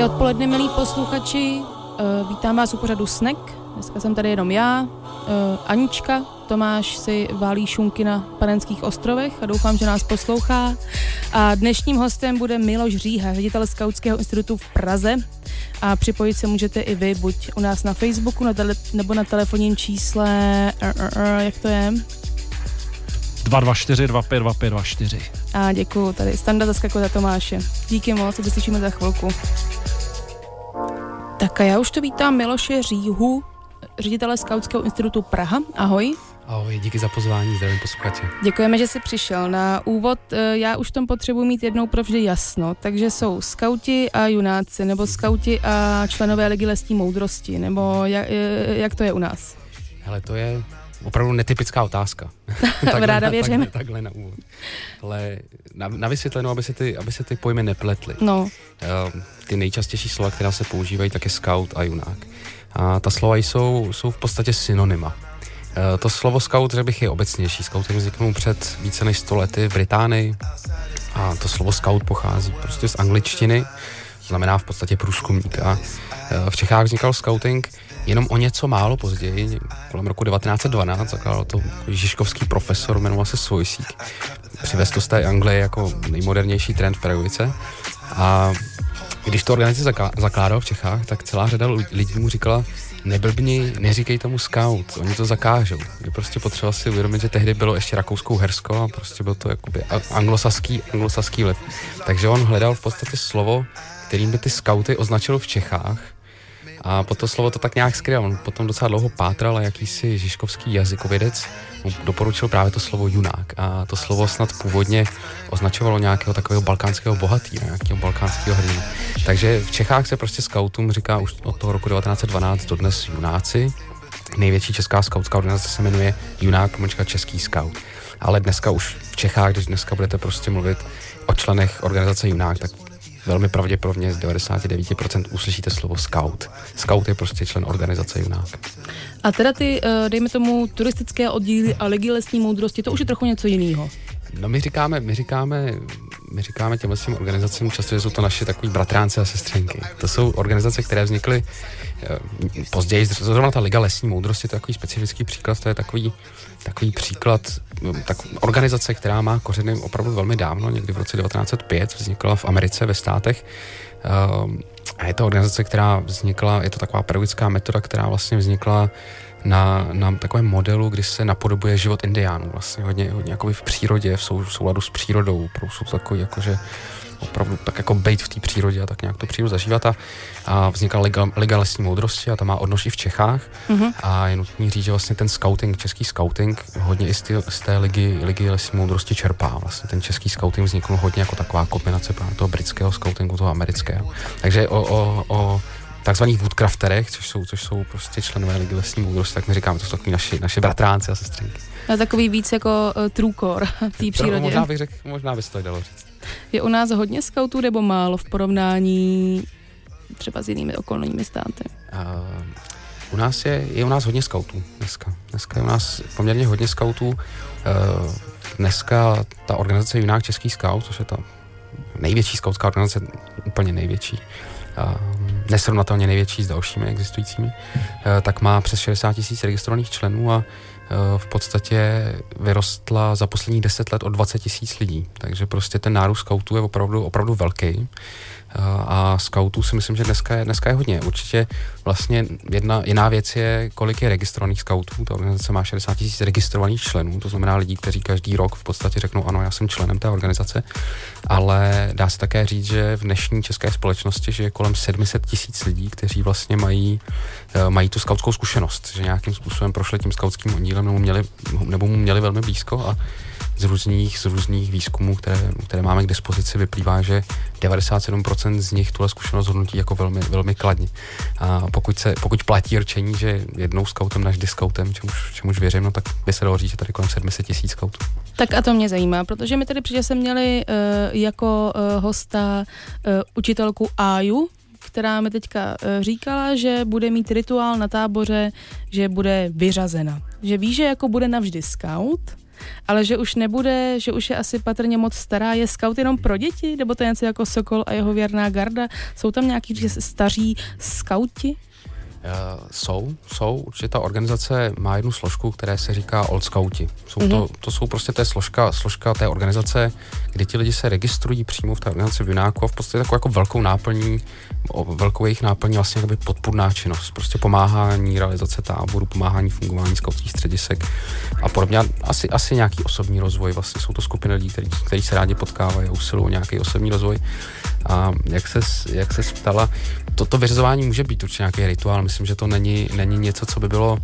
Hezké odpoledne, milí posluchači. Uh, vítám vás u pořadu Snek. Dneska jsem tady jenom já, uh, Anička. Tomáš si válí šunky na Panenských ostrovech a doufám, že nás poslouchá. A dnešním hostem bude Miloš Říha, ředitel Skautského institutu v Praze. A připojit se můžete i vy, buď u nás na Facebooku na tele, nebo na telefonním čísle, jak to je? 224 252524. A děkuju, tady Standa zaskakuje za Tomáše. Díky moc, vyslyšíme za chvilku. Tak a já už to vítám Miloše Říhu, ředitele Skautského institutu Praha. Ahoj. Ahoj, díky za pozvání, zdravím posluchače. Děkujeme, že jsi přišel. Na úvod eh, já už tom potřebuji mít jednou provždy jasno. Takže jsou skauti a junáci, nebo skauti a členové Ligy lesní moudrosti, nebo jak, eh, jak to je u nás? Hele, to je opravdu netypická otázka. takhle, Ráda věřím. Takhle, takhle na úvod. Ale na, na vysvětlenou, aby se, ty, aby se ty pojmy nepletly. No. Uh, ty nejčastější slova, která se používají, tak je scout a junák. A ta slova jsou, jsou v podstatě synonyma. Uh, to slovo scout, že bych je obecnější. Scouting vzniknul před více než 100 lety v Británii a to slovo scout pochází prostě z angličtiny, znamená v podstatě průzkumník. A uh, v Čechách vznikal scouting jenom o něco málo později, kolem roku 1912, zakládal to žižkovský profesor, jmenoval se Svojsík. Přivez to z té Anglie jako nejmodernější trend v pedagogice. A když to organizace zakládal v Čechách, tak celá řada lidí mu říkala, neblbni, neříkej tomu scout, oni to zakážou. Je prostě potřeba si uvědomit, že tehdy bylo ještě rakouskou hersko a prostě byl to jakoby anglosaský, anglosaský vliv. Takže on hledal v podstatě slovo, kterým by ty skauty označil v Čechách, a po to slovo to tak nějak skryl. On potom docela dlouho pátral a jakýsi žižkovský jazykovědec mu doporučil právě to slovo junák. A to slovo snad původně označovalo nějakého takového balkánského bohatýra, nějakého balkánského hrdinu. Takže v Čechách se prostě skautům říká už od toho roku 1912 dodnes junáci. Největší česká skautská organizace se jmenuje Junák, pomlčka Český skaut. Ale dneska už v Čechách, když dneska budete prostě mluvit o členech organizace Junák, tak velmi pravděpodobně z 99% uslyšíte slovo scout. Scout je prostě člen organizace Junák. A teda ty, eh, dejme tomu, turistické oddíly a ligy lesní moudrosti, to už je trochu něco jiného. No my říkáme, my říkáme, my říkáme těmhle svým organizacím často, jsou to naše takový bratránci a sestřenky. To jsou organizace, které vznikly eh, později, zrovna ta Liga lesní moudrosti, to je takový specifický příklad, to je takový, takový příklad eh, tak, organizace, která má kořeny opravdu velmi dávno, někdy v roce 1905, vznikla v Americe, ve státech. Eh, a je to organizace, která vznikla, je to taková pedagogická metoda, která vlastně vznikla na, na takovém modelu, kdy se napodobuje život indiánů, vlastně hodně, hodně jako v přírodě, v, sou, v souladu s přírodou, jsou takový jakože opravdu tak jako bejt v té přírodě a tak nějak tu přírodu zažívat a, a vznikla Liga, Liga lesní moudrosti a ta má odnož i v Čechách mm-hmm. a je nutný říct, že vlastně ten scouting, český scouting hodně i z, ty, z té ligy, ligy lesní moudrosti čerpá. Vlastně ten český scouting vznikl hodně jako taková kombinace toho britského scoutingu, toho amerického. Takže o, o, o takzvaných woodcrafterech, což jsou, což jsou prostě členové ligy lesní moudrosti, tak my říkáme, to jsou takový naši, naši bratránci a sestřenky. A takový víc jako uh, true core v té přírodě. Možná bych řekl, možná by se to dalo říct. Je u nás hodně skautů nebo málo v porovnání třeba s jinými okolními státy? Uh, u nás je, je u nás hodně skautů dneska. Dneska je u nás poměrně hodně skautů. Uh, dneska ta organizace Junák Český scout, což je ta největší skautská organizace, úplně největší, nesrovnatelně největší s dalšími existujícími, eh, tak má přes 60 tisíc registrovaných členů a eh, v podstatě vyrostla za posledních 10 let o 20 tisíc lidí. Takže prostě ten nárůst skautů je opravdu, opravdu velký a scoutů si myslím, že dneska je, dneska je hodně. Určitě vlastně jedna jiná věc je, kolik je registrovaných scoutů. Ta organizace má 60 tisíc registrovaných členů, to znamená lidí, kteří každý rok v podstatě řeknou, ano, já jsem členem té organizace, ale dá se také říct, že v dnešní české společnosti, že je kolem 700 tisíc lidí, kteří vlastně mají, eh, mají tu skautskou zkušenost, že nějakým způsobem prošli tím skautským oddílem nebo, měli, nebo mu měli velmi blízko a z různých, z různých výzkumů, které, které máme k dispozici, vyplývá, že 97% z nich tuhle zkušenost hodnotí jako velmi, velmi kladně. A pokud, se, pokud platí rčení, že jednou scoutem, navždy scoutem, čemuž, čemuž věřím, no tak by se dalo říct, že tady kolem 700 tisíc scoutů. Tak a to mě zajímá, protože my tady přijde jsme měli uh, jako uh, hosta uh, učitelku Aju, která mi teďka říkala, že bude mít rituál na táboře, že bude vyřazena. Že ví, že jako bude navždy scout, ale že už nebude, že už je asi patrně moc stará. Je scout jenom pro děti, nebo to je něco jako Sokol a jeho věrná garda? Jsou tam nějaký staří skauti? Uh, jsou, jsou. Určitě ta organizace má jednu složku, které se říká Old Scouti. Jsou mm-hmm. to, to jsou prostě té složka, složka té organizace, kdy ti lidi se registrují přímo v té organizaci v Junáku a v podstatě takovou jako velkou náplní, velkou jejich náplní vlastně jakoby podpůrná činnost. Prostě pomáhání realizace táboru, pomáhání fungování skautských středisek a podobně. Asi, asi nějaký osobní rozvoj. Vlastně jsou to skupiny lidí, kteří, kteří se rádi potkávají a usilují o nějaký osobní rozvoj. A jak se, jak se ptala, toto vyřazování může být určitě nějaký rituál. Myslím, že to není, není něco, co by bylo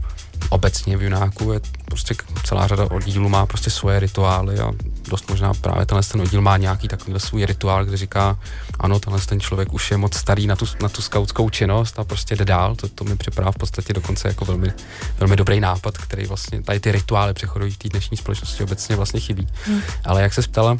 obecně v Junáku. Je prostě celá řada oddílů má prostě svoje rituály a dost možná právě tenhle ten oddíl má nějaký takový svůj rituál, kde říká, ano, tenhle ten člověk už je moc starý na tu, na tu skautskou činnost a prostě jde dál. To, to mi připadá v podstatě dokonce jako velmi, velmi dobrý nápad, který vlastně tady ty rituály přechodují v té dnešní společnosti obecně vlastně chybí. Hmm. Ale jak se ptala,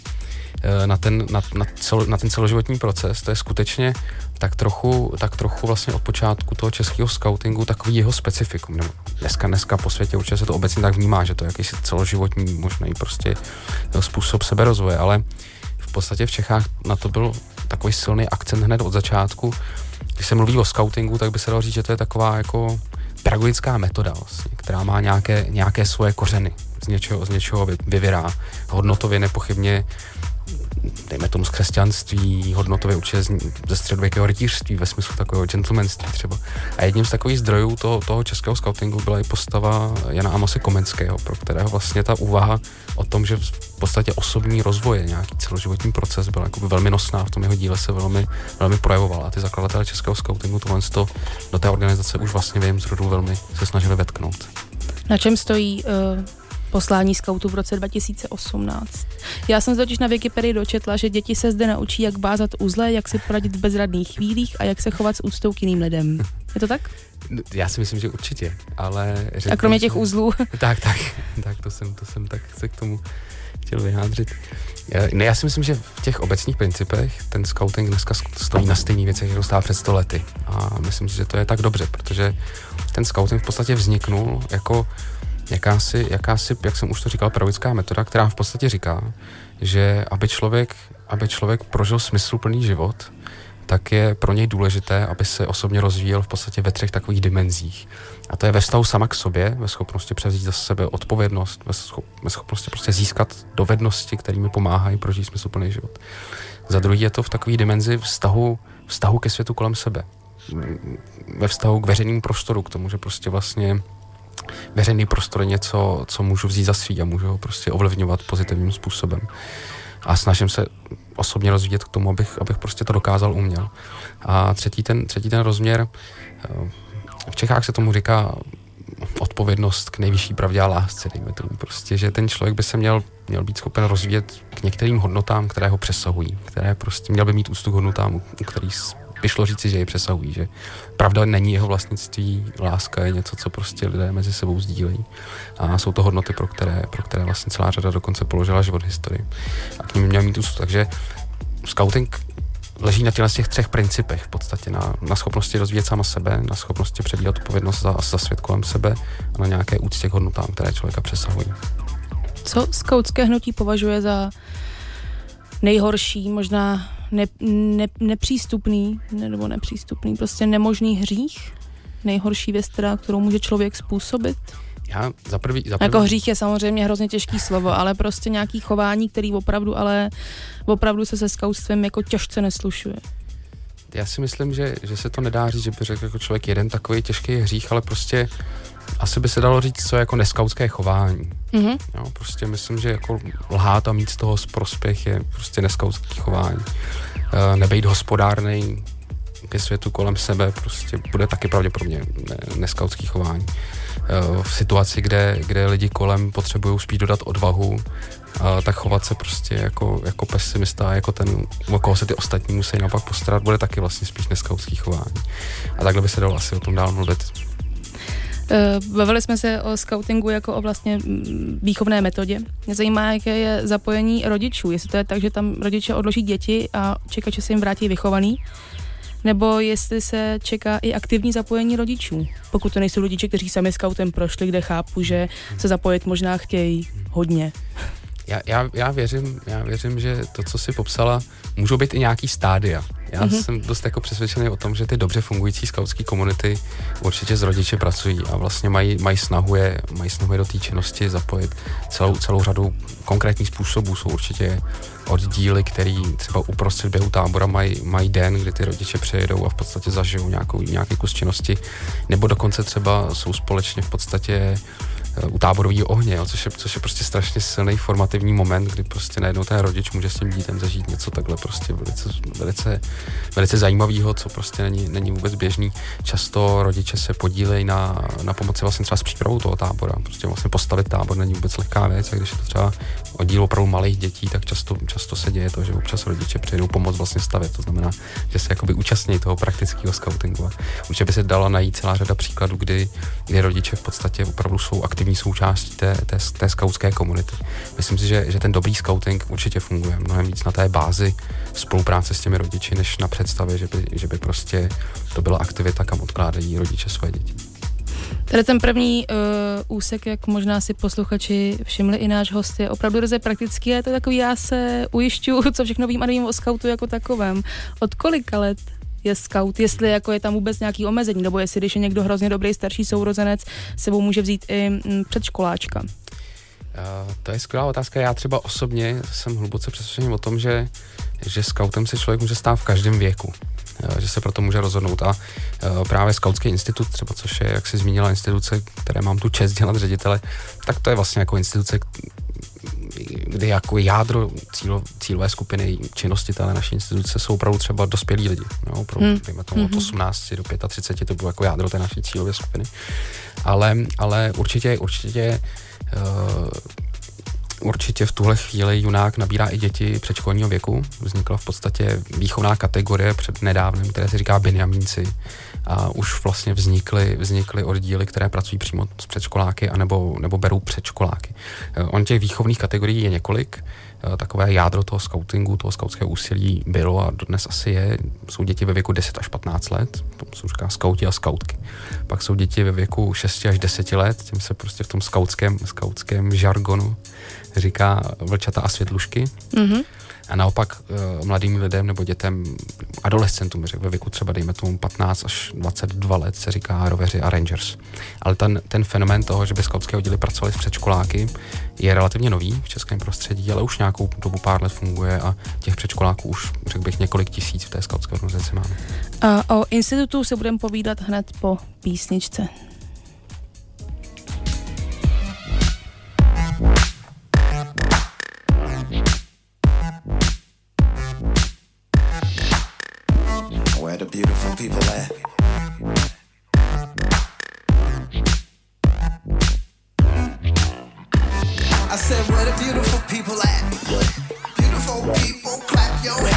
na ten, na, na, cel, na ten celoživotní proces, to je skutečně tak trochu, tak trochu vlastně od počátku toho českého scoutingu takový jeho specifikum. Nebo dneska, dneska po světě určitě se to obecně tak vnímá, že to je jakýsi celoživotní možný prostě způsob seberozvoje, ale v podstatě v Čechách na to byl takový silný akcent hned od začátku. Když se mluví o scoutingu, tak by se dalo říct, že to je taková jako pedagogická metoda, vlastně, která má nějaké, nějaké svoje kořeny. Z něčeho, z něčeho vyvirá. Hodnotově nepochybně dejme tomu z křesťanství, hodnotově určitě ze středověkého rytířství, ve smyslu takového gentlemanství třeba. A jedním z takových zdrojů toho, toho českého scoutingu byla i postava Jana Amose Komenského, pro kterého vlastně ta úvaha o tom, že v podstatě osobní rozvoj, nějaký celoživotní proces byl jako velmi nosná, v tom jeho díle se velmi, velmi projevovala. A ty zakladatelé českého scoutingu tohle to do té organizace už vlastně v jejím zrodu velmi se snažili vetknout. Na čem stojí uh poslání skautů v roce 2018. Já jsem totiž na Wikipedii dočetla, že děti se zde naučí, jak bázat uzle, jak si poradit v bezradných chvílích a jak se chovat s úctou k jiným lidem. Je to tak? Já si myslím, že určitě, ale... A kromě těch uzlů? Tak, tak, tak to jsem, to jsem tak se k tomu chtěl vyjádřit. Ne, já si myslím, že v těch obecných principech ten scouting dneska stojí na stejných věcech, jako stál před 100 lety. A myslím si, že to je tak dobře, protože ten scouting v podstatě vzniknul jako jakási, jakási, jak jsem už to říkal, pedagogická metoda, která v podstatě říká, že aby člověk, aby člověk prožil smysluplný život, tak je pro něj důležité, aby se osobně rozvíjel v podstatě ve třech takových dimenzích. A to je ve vztahu sama k sobě, ve schopnosti převzít za sebe odpovědnost, ve, schop, ve schopnosti prostě získat dovednosti, které mi pomáhají prožít smysluplný život. Za druhý je to v takové dimenzi vztahu, vztahu ke světu kolem sebe. Ve vztahu k veřejnému prostoru, k tomu, že prostě vlastně veřejný prostor je něco, co můžu vzít za svý a můžu ho prostě ovlivňovat pozitivním způsobem. A snažím se osobně rozvíjet k tomu, abych, abych prostě to dokázal uměl. A třetí ten, třetí ten rozměr, eh, v Čechách se tomu říká odpovědnost k nejvyšší pravdě a lásce, dejme tomu prostě, že ten člověk by se měl, měl být schopen rozvíjet k některým hodnotám, které ho přesahují, které prostě měl by mít úctu k hodnotám, u kterých by šlo říci, že ji přesahují, že pravda není jeho vlastnictví, láska je něco, co prostě lidé mezi sebou sdílejí. A jsou to hodnoty, pro které, pro které vlastně celá řada dokonce položila život historii. A k ním měl mít úctu. Takže scouting leží na těchto těch třech principech v podstatě. Na, na schopnosti rozvíjet sama sebe, na schopnosti přebírat odpovědnost za, za svět kolem sebe a na nějaké úctě k hodnotám, které člověka přesahují. Co skautské hnutí považuje za nejhorší, možná ne, ne, nepřístupný, nebo nepřístupný, prostě nemožný hřích, nejhorší věc, teda, kterou může člověk způsobit? Já za prvý, za prvý... Jako hřích je samozřejmě hrozně těžký slovo, ale prostě nějaký chování, který opravdu, ale opravdu se se skautstvem jako těžce neslušuje. Já si myslím, že, že se to nedá říct, že by řekl jako člověk jeden takový těžký hřích, ale prostě asi by se dalo říct, co je jako neskautské chování. Mm-hmm. Jo, prostě myslím, že jako lhát a mít z toho z prospěch je prostě neskautské chování. E, nebejt hospodárný, Evropě, světu kolem sebe, prostě bude taky pravděpodobně neskautský chování. Eh, v situaci, kde, kde lidi kolem potřebují spíš dodat odvahu, a tak chovat se prostě jako, jako pesimista, jako ten, o koho se ty ostatní musí naopak postarat, bude taky vlastně spíš neskautský chování. A takhle by se dalo asi o tom dál mluvit. Eh, bavili jsme se o scoutingu jako o vlastně mm, výchovné metodě. Mě zajímá, jaké je zapojení rodičů. Jestli to je tak, že tam rodiče odloží děti a čeká, že se jim vrátí vychovaný, nebo jestli se čeká i aktivní zapojení rodičů. Pokud to nejsou rodiče, kteří sami scoutem prošli, kde chápu, že se zapojit možná chtějí hodně. Já, já, já, věřím, já věřím, že to, co si popsala, můžou být i nějaký stádia. Já mm-hmm. jsem dost jako přesvědčený o tom, že ty dobře fungující skautské komunity určitě s rodiči pracují a vlastně mají, mají snahu je, mají snahu je do té činnosti zapojit celou, celou řadu konkrétních způsobů. Jsou určitě oddíly, který třeba uprostřed běhu tábora mají, mají den, kdy ty rodiče přejedou a v podstatě zažijou nějakou, nějaký kus činnosti, nebo dokonce třeba jsou společně v podstatě u táborového ohně, jo, což, je, což je prostě strašně silný formativní moment, kdy prostě najednou ten rodič může s tím dítem zažít něco takhle prostě velice, velice, velice zajímavého, co prostě není, není vůbec běžný. Často rodiče se podílejí na, na pomoci vlastně třeba s přípravou toho tábora. Prostě vlastně postavit tábor není vůbec lehká věc, a když je to třeba oddíl opravdu malých dětí, tak často, často se děje to, že občas rodiče přijdou pomoct vlastně stavět. To znamená, že se jakoby účastní toho praktického scoutingu. určitě by se dala najít celá řada příkladů, kdy, kdy rodiče v podstatě opravdu jsou aktivní aktivní součástí té, té, té skautské komunity. Myslím si, že, že ten dobrý scouting určitě funguje mnohem víc na té bázi spolupráce s těmi rodiči, než na představě, že by, že by prostě to byla aktivita, kam odkládají rodiče své děti. Tady ten první uh, úsek, jak možná si posluchači všimli i náš host, je opravdu ryze praktický a je to takový, já se ujišťuju, co všechno vím a nevím o skautu jako takovém. Od kolika let je scout, jestli jako je tam vůbec nějaký omezení, nebo jestli když je někdo hrozně dobrý starší sourozenec, sebou může vzít i mm, předškoláčka. Uh, to je skvělá otázka. Já třeba osobně jsem hluboce přesvědčený o tom, že, že scoutem se člověk může stát v každém věku že se proto může rozhodnout. A právě Skautský institut, třeba což je, jak si zmínila, instituce, které mám tu čest dělat ředitele, tak to je vlastně jako instituce, kdy jako jádro cílo, cílové skupiny činnosti té naší instituce jsou opravdu třeba dospělí lidi. No, opravdu, hmm. dejme tomu od 18 hmm. do 35 to bylo jako jádro té naší cílové skupiny. Ale, ale určitě, určitě uh, Určitě v tuhle chvíli Junák nabírá i děti předškolního věku. Vznikla v podstatě výchovná kategorie před nedávným, které se říká Benjamínci. A už vlastně vznikly, vznikly oddíly, které pracují přímo s předškoláky anebo, nebo berou předškoláky. Eh, on těch výchovných kategorií je několik. Eh, takové jádro toho scoutingu, toho skautského úsilí bylo a dnes asi je. Jsou děti ve věku 10 až 15 let, to jsou říká skauti a skautky. Pak jsou děti ve věku 6 až 10 let, tím se prostě v tom skautském, skautském žargonu říká vlčata a světlušky. Mm-hmm. A naopak uh, mladým lidem nebo dětem, adolescentům, ve věku třeba dejme tomu 15 až 22 let, se říká roveři a rangers. Ale ten, ten fenomén toho, že by skautské oddíly pracovali s předškoláky, je relativně nový v českém prostředí, ale už nějakou dobu pár let funguje a těch předškoláků už, řekl bych, několik tisíc v té skautské organizaci máme. A o institutu se budeme povídat hned po písničce. Where the beautiful people at? I said, where the beautiful people at? Beautiful people, clap your hands.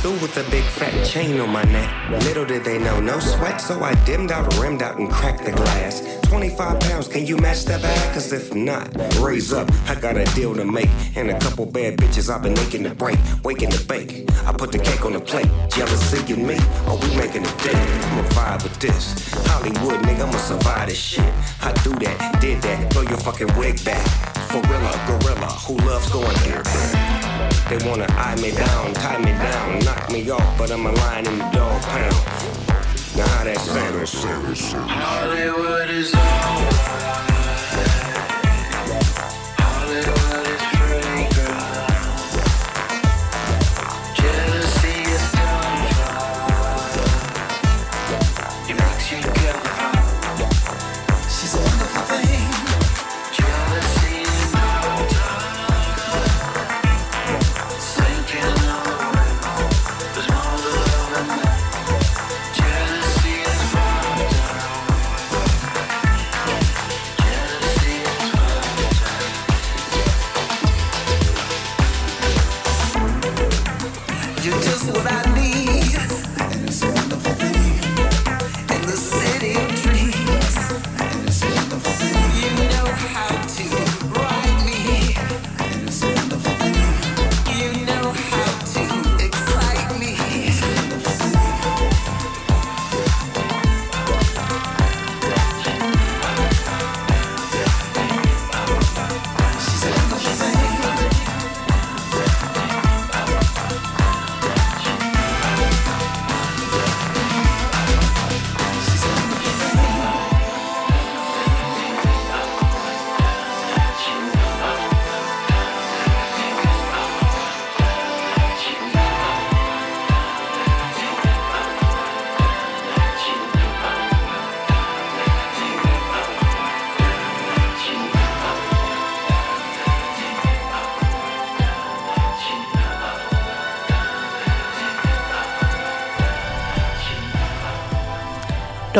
Through with a big fat chain on my neck. Little did they know, no sweat, so I dimmed out, rimmed out, and cracked the glass. 25 pounds, can you match that bag? Cause if not, raise up. I got a deal to make. And a couple bad bitches I've been making to break, waking to bake. I put the cake on the plate. Jealousy in me, or we making a date. I'ma vibe with this. Hollywood, nigga, I'ma survive this shit. I do that, did that, throw your fucking wig back. Gorilla, gorilla, who loves going there? They wanna eye me down, tie me down, knock me off, but I'm a lion in the dog pound. Now how that sound? Hollywood is alright.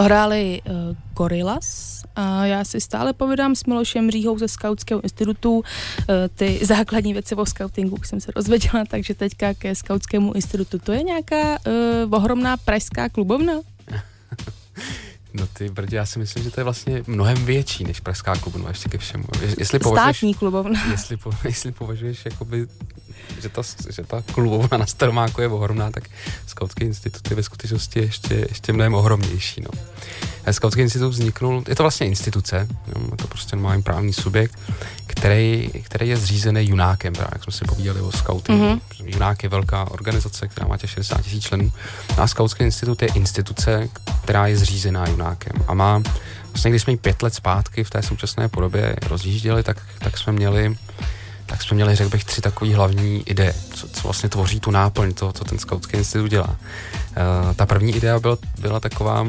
Dohráli uh, Gorillaz a já si stále povídám s Milošem Říhou ze Skautského institutu. Uh, ty základní věci o skautingu jsem se rozvěděla, takže teďka ke Skautskému institutu. To je nějaká uh, ohromná pražská klubovna? No ty brdě, já si myslím, že to je vlastně mnohem větší než Pražská klubna ještě ke všemu. Je- Jestli považuješ, Státní klubovna. jestli, po, jestli považuješ, jakoby, že, ta, že ta klubovna na Staromáku je ohromná, tak Skautský institut je ve skutečnosti ještě, ještě mnohem ohromnější. No. A Skautský institut vzniknul, je to vlastně instituce, jo, je to prostě normální právní subjekt, který, který je zřízený Junákem, právě, jak jsme si povídali o scoutingu. Mm-hmm. Junák je velká organizace, která má těch 60 tisíc členů. A Skautský institut je instituce, která je zřízená Junákem a má vlastně když jsme ji pět let zpátky v té současné podobě rozjížděli, tak, tak jsme měli tak jsme měli, řekl bych, tři takové hlavní ideje, co, co vlastně tvoří tu náplň toho, co ten Skautský institut dělá. Uh, ta první idea byla, byla taková,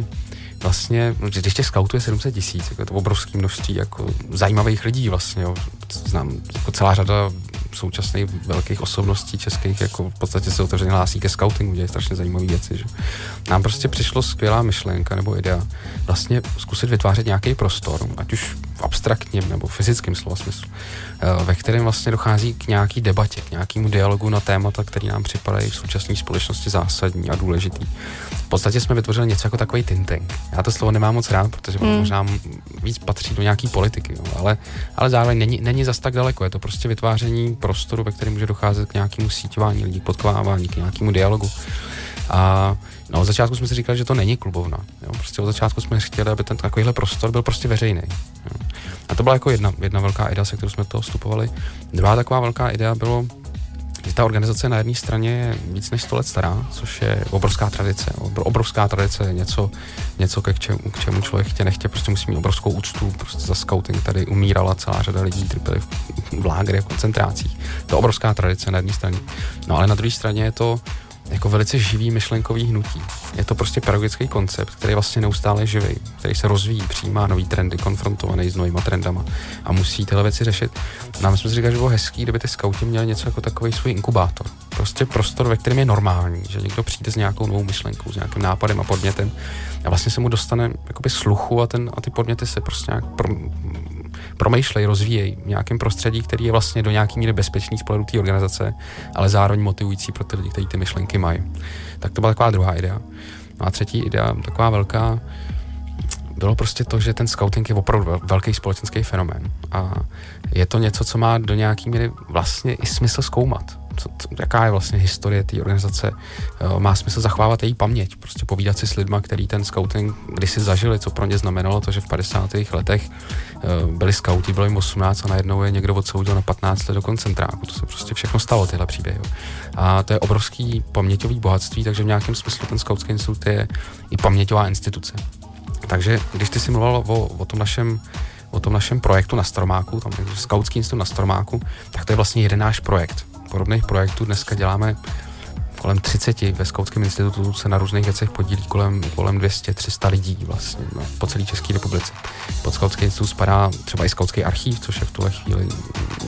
vlastně, no, když těch skautů je 700 tisíc, jako je to obrovské množství jako zajímavých lidí vlastně, jo. znám jako celá řada současných velkých osobností českých, jako v podstatě se otevřeně hlásí ke scoutingu, dělají strašně zajímavé věci, že nám prostě přišlo skvělá myšlenka nebo idea vlastně zkusit vytvářet nějaký prostor, ať už v abstraktním nebo fyzickém slova smyslu, eh, ve kterém vlastně dochází k nějaký debatě, k nějakému dialogu na témata, které nám připadají v současné společnosti zásadní a důležitý. V podstatě jsme vytvořili něco jako takový think tank. Já to slovo nemám moc rád, protože mm. možná víc patří do nějaký politiky, jo, ale, ale zároveň není, není zas tak daleko. Je to prostě vytváření prostoru, ve kterém může docházet k nějakému síťování lidí, k podkovávání, k nějakému dialogu. A no, od začátku jsme si říkali, že to není klubovna. Jo? Prostě od začátku jsme chtěli, aby ten takovýhle prostor byl prostě veřejný. Jo? A to byla jako jedna, jedna velká idea, se kterou jsme to vstupovali. Druhá taková velká idea bylo, že ta organizace na jedné straně je víc než 100 let stará, což je obrovská tradice. Obr- obrovská tradice je něco, něco k čemu, k čemu člověk chtě nechtě, prostě musí mít obrovskou úctu. Prostě za scouting tady umírala celá řada lidí, kteří v, v lágrech, v koncentrácích. To je obrovská tradice na jedné straně. No ale na druhé straně je to jako velice živý myšlenkový hnutí. Je to prostě pedagogický koncept, který vlastně neustále živý, který se rozvíjí, přijímá nový trendy, konfrontovaný s novýma trendama a musí tyhle věci řešit. No a my jsme si říkali, že bylo hezký, kdyby ty skauti měli něco jako takový svůj inkubátor. Prostě prostor, ve kterém je normální, že někdo přijde s nějakou novou myšlenkou, s nějakým nápadem a podnětem a vlastně se mu dostane jakoby sluchu a, ten, a ty podněty se prostě nějak pro, promýšlej, rozvíjej v nějakém prostředí, který je vlastně do nějaký míry bezpečný z pohledu té organizace, ale zároveň motivující pro ty lidi, kteří ty myšlenky mají. Tak to byla taková druhá idea. No a třetí idea, taková velká, bylo prostě to, že ten scouting je opravdu vel- velký společenský fenomén. A je to něco, co má do nějaký míry vlastně i smysl zkoumat. Co, co, jaká je vlastně historie té organizace, uh, má smysl zachovávat její paměť, prostě povídat si s lidma, který ten scouting kdysi zažili, co pro ně znamenalo to, že v 50. letech uh, byli skauti, bylo jim 18 a najednou je někdo odsoudil na 15 let do koncentráku. To se prostě všechno stalo, tyhle příběhy. A to je obrovský paměťový bohatství, takže v nějakém smyslu ten skautský institut je i paměťová instituce. Takže když ty jsi mluvil o, o tom našem o tom našem projektu na Stromáku, tam je Skautský institut na Stromáku, tak to je vlastně jeden náš projekt. Podobných projektů dneska děláme kolem 30 ve Skautském institutu se na různých věcech podílí kolem, kolem 200-300 lidí vlastně no, po celé České republice. Pod Skautský institut spadá třeba i Skautský archív, což je v tuhle chvíli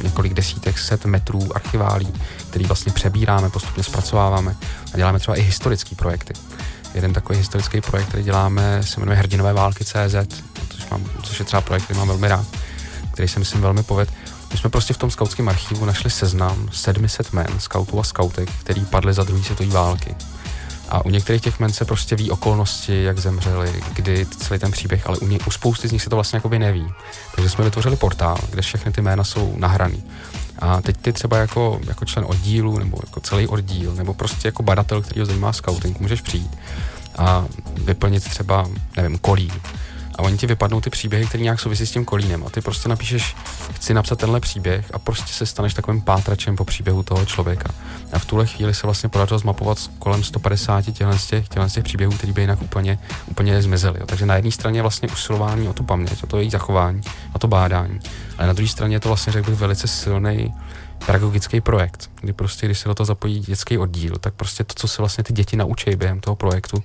několik desítek set metrů archiválí, který vlastně přebíráme, postupně zpracováváme a děláme třeba i historické projekty. Jeden takový historický projekt, který děláme, se jmenuje Hrdinové války CZ, což, mám, což je třeba projekt, který mám velmi rád, který se myslím velmi poved. My jsme prostě v tom skautském archivu našli seznam 700 men, skautů a skautek, který padli za druhé světové války. A u některých těch men se prostě ví okolnosti, jak zemřeli, kdy celý ten příběh, ale u, ně, u spousty z nich se to vlastně jakoby neví. Takže jsme vytvořili portál, kde všechny ty jména jsou nahraný. A teď ty třeba jako, jako člen oddílu, nebo jako celý oddíl, nebo prostě jako badatel, který ho zajímá scouting, můžeš přijít a vyplnit třeba, nevím, kolín. A oni ti vypadnou ty příběhy, které nějak souvisí s tím kolínem. A ty prostě napíšeš, chci napsat tenhle příběh a prostě se staneš takovým pátračem po příběhu toho člověka. A v tuhle chvíli se vlastně podařilo zmapovat kolem 150 těchto z těch, těchto z těch příběhů, které by jinak úplně, úplně zmizely. Takže na jedné straně vlastně usilování o tu paměť, o to její zachování, o to bádání. Ale na druhé straně je to vlastně, řekl bych, velice silný pedagogický projekt, kdy prostě, když se do toho zapojí dětský oddíl, tak prostě to, co se vlastně ty děti naučí během toho projektu,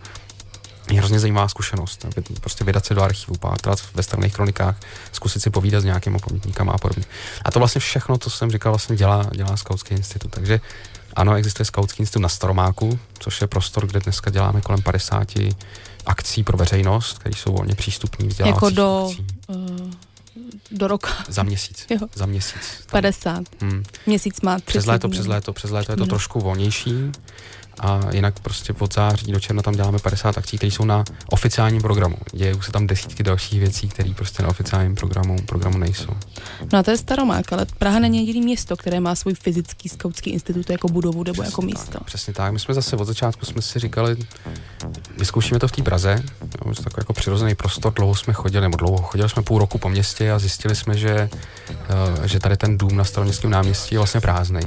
je hrozně zajímavá zkušenost. Prostě vydat se do archivu, pátrat ve straných kronikách, zkusit si povídat s nějakými pamětníkama a podobně. A to vlastně všechno, co jsem říkal, vlastně dělá, dělá Skautský institut. Takže ano, existuje Skautský institut na Staromáku, což je prostor, kde dneska děláme kolem 50 akcí pro veřejnost, které jsou volně přístupní, vzdělávací Jako do, akcí. uh, do roka. Za měsíc. Jo. Za měsíc. Tam- 50. Hmm. Měsíc má 30 Přes léto, přes léto, přes léto je to No. trošku volnější a jinak prostě od září do června tam děláme 50 akcí, které jsou na oficiálním programu. Dějou se tam desítky dalších věcí, které prostě na oficiálním programu, programu nejsou. No a to je Staromák, ale Praha není jediný město, které má svůj fyzický skautský institut jako budovu nebo jako místo. Tak, přesně tak. My jsme zase od začátku jsme si říkali, vyzkoušíme to v té Praze, jo, je to takový jako přirozený prostor, dlouho jsme chodili, nebo dlouho chodili jsme půl roku po městě a zjistili jsme, že, eh, že tady ten dům na staroměstském náměstí je vlastně prázdný.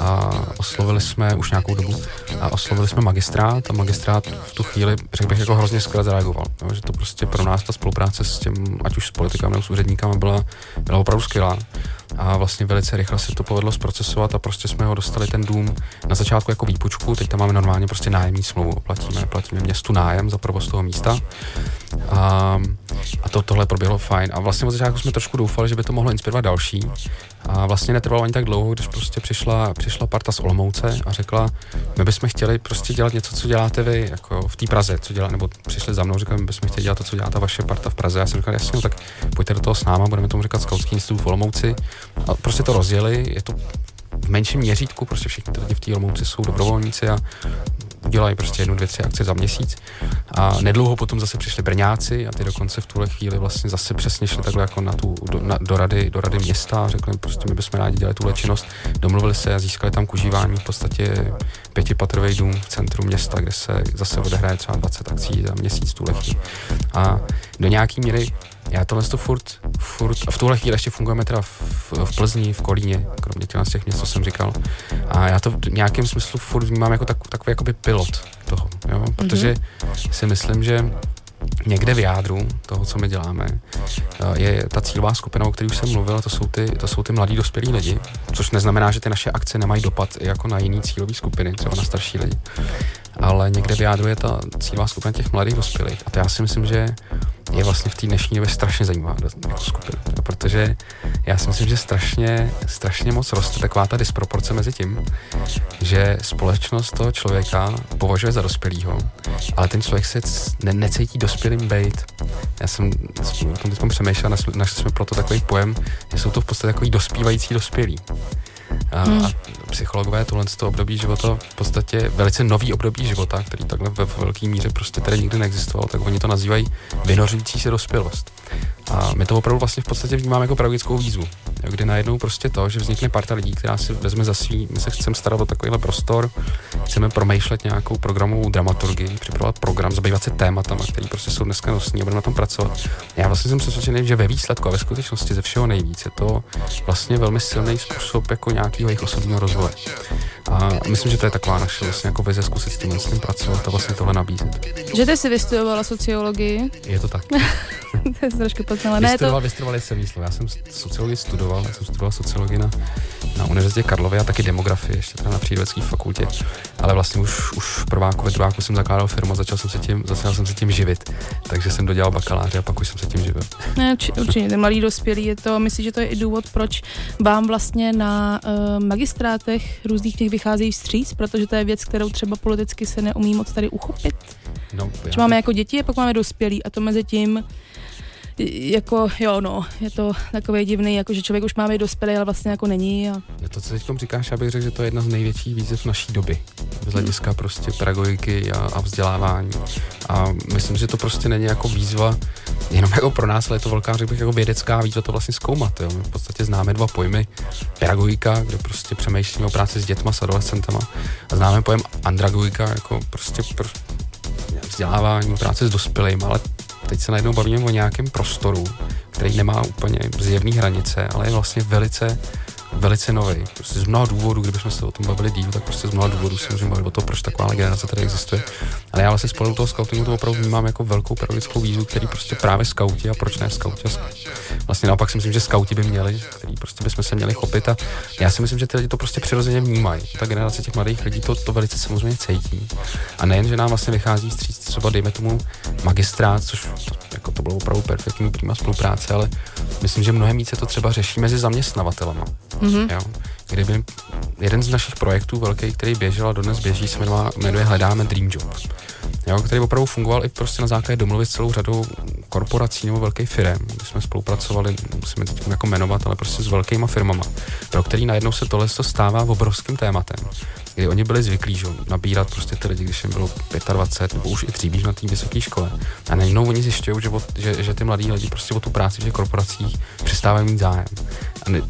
A oslovili jsme už nějakou dobu a oslovili jsme magistrát a magistrát v tu chvíli, řekl bych, jako hrozně skvěle zareagoval. Jo, že to prostě pro nás ta spolupráce s těm, ať už s politikami nebo s úředníkama byla, byla opravdu skvělá. A vlastně velice rychle se to povedlo zprocesovat a prostě jsme ho dostali ten dům na začátku jako výpočku, teď tam máme normálně prostě nájemní smlouvu, platíme, platíme městu nájem za provoz toho místa a, a to, tohle proběhlo fajn a vlastně od začátku jsme trošku doufali, že by to mohlo inspirovat další a vlastně netrvalo ani tak dlouho, když prostě přišla, přišla parta z Olomouce a řekla, my bychom chtěli prostě dělat něco, co děláte vy, jako v té Praze, co dělá, nebo přišli za mnou, říkali, my bychom chtěli dělat to, co dělá ta vaše parta v Praze. Já jsem říkal, jasně, no, tak pojďte do toho s náma, budeme tomu říkat Skautský institut v Olomouci. A prostě to rozjeli, je to v menším měřítku, prostě všichni lidi v té Olomouci jsou dobrovolníci a udělají prostě jednu, dvě, tři akce za měsíc. A nedlouho potom zase přišli Brňáci a ty dokonce v tuhle chvíli vlastně zase přesně šli takhle jako na tu, do, na, do, rady, do rady města a řekli, prostě my bychom rádi dělali tuhle činnost. Domluvili se a získali tam k užívání v podstatě pětipatrový dům v centru města, kde se zase odehraje třeba 20 akcí za měsíc tuhle chvíli. A do nějaký míry já tohle to furt, furt, a v tuhle chvíli ještě fungujeme teda v, v Plzni, v Kolíně, kromě těch, těch měst, co jsem říkal. A já to v nějakém smyslu furt vnímám jako tak, takový jakoby pilot toho, jo? protože mm-hmm. si myslím, že někde v jádru toho, co my děláme, eh, je ta cílová skupina, o které už jsem mluvil, to jsou ty, to jsou ty mladí dospělí lidi, což neznamená, že ty naše akce nemají dopad i jako na jiný cílové skupiny, třeba na starší lidi. Ale někde v jádru je ta cílová skupina těch mladých dospělých. A to já si myslím, že je vlastně v té dnešní době strašně zajímavá skupina. Protože já si myslím, že strašně, strašně moc roste taková ta disproporce mezi tím, že společnost toho člověka považuje za dospělýho, ale ten člověk se ne, necítí dospělým být. Já jsem o tom teď přemýšlel, našli jsme proto takový pojem, že jsou to v podstatě takový dospívající dospělí. A, hmm. a psychologové tohle z toho období života, v podstatě velice nový období života, který takhle ve velké míře prostě tady nikdy neexistoval, tak oni to nazývají vynořující se dospělost. A my to opravdu vlastně v podstatě vnímáme jako pedagogickou výzvu, jo, kdy najednou prostě to, že vznikne parta lidí, která si vezme za svý, my se chceme starat o takovýhle prostor, chceme promýšlet nějakou programovou dramaturgii, připravovat program, zabývat se tématama, které prostě jsou dneska nosní a budeme na tom pracovat. Já vlastně jsem přesvědčený, že ve výsledku a ve skutečnosti ze všeho nejvíc je to vlastně velmi silný způsob jako nějakého jejich osobního rozvoje. A myslím, že to je taková naše vlastně jako vize zkusit s tím, s tím pracovat a vlastně tohle nabízet. Že ty jsi vystudovala sociologii, Je to tak. to je strašně poznala. Ne, to, Vystudoval, vystudoval jsem výslov. Já jsem sociologii studoval, já jsem studoval sociologii na, na Univerzitě Karlově a taky demografii, ještě teda na přírodovědské fakultě. Ale vlastně už, už v prváku, ve druháku jsem zakládal firmu a začal jsem se tím, začal jsem se tím živit. Takže jsem dodělal bakaláře a pak už jsem se tím živil. ne, urči- určitě, ten mladý dospělý je to, myslím, že to je i důvod, proč vám vlastně na magistrátech různých těch vycházejí vstříc, protože to je věc, kterou třeba politicky se neumí moc tady uchopit. No, já, Že máme jako děti a pak máme dospělí a to mezi tím jako jo no, je to takový divný, jako že člověk už má být dospělý, ale vlastně jako není a To, co teď říkáš, já bych řekl, že to je jedna z největších výzev naší doby. Z hlediska prostě pedagogiky a, a vzdělávání. A myslím, že to prostě není jako výzva jenom jako pro nás, ale je to velká, řekl bych, jako vědecká výzva to vlastně zkoumat. Jo. My v podstatě známe dva pojmy. Pedagogika, kde prostě přemýšlíme o práci s dětma, s adolescentama. A známe pojem andragogika, jako prostě pro vzdělávání, práce s dospělým, ale teď se najednou bavíme o nějakém prostoru, který nemá úplně zjevné hranice, ale je vlastně velice velice nový. Prostě z mnoha důvodů, kdybychom se o tom bavili díl, tak prostě z mnoha důvodů se můžeme bavit o to, proč taková generace tady existuje. Ale já vlastně z pohledu toho scoutingu to opravdu vnímám jako velkou pedagogickou výzvu, který prostě právě skauti a proč ne skauti. Vlastně naopak si myslím, že skauti by měli, který prostě bychom se měli chopit a já si myslím, že ty lidi to prostě přirozeně vnímají. Ta generace těch mladých lidí to, to velice samozřejmě cítí. A nejen, že nám vlastně vychází vstříc třeba dejme tomu magistrát, což jako to bylo opravdu perfektní prima spolupráce, ale myslím, že mnohem více to třeba řeší mezi zaměstnavatelama. Mm-hmm. Jo? Kdyby jeden z našich projektů velký, který běžel a dodnes běží, se jmenuje, Hledáme Dream Job. Jo, který opravdu fungoval i prostě na základě domluvy s celou řadou korporací nebo velkých firm, kdy jsme spolupracovali, musíme teď jako jmenovat, ale prostě s velkýma firmama, pro který najednou se tohle to stává obrovským tématem. Kdy oni byli zvyklí, že, nabírat prostě ty lidi, když jim bylo 25 nebo už i když na té vysoké škole. A najednou oni zjišťují, že, že, že, ty mladí lidi prostě o tu práci v těch korporacích přestávají mít zájem. A ne,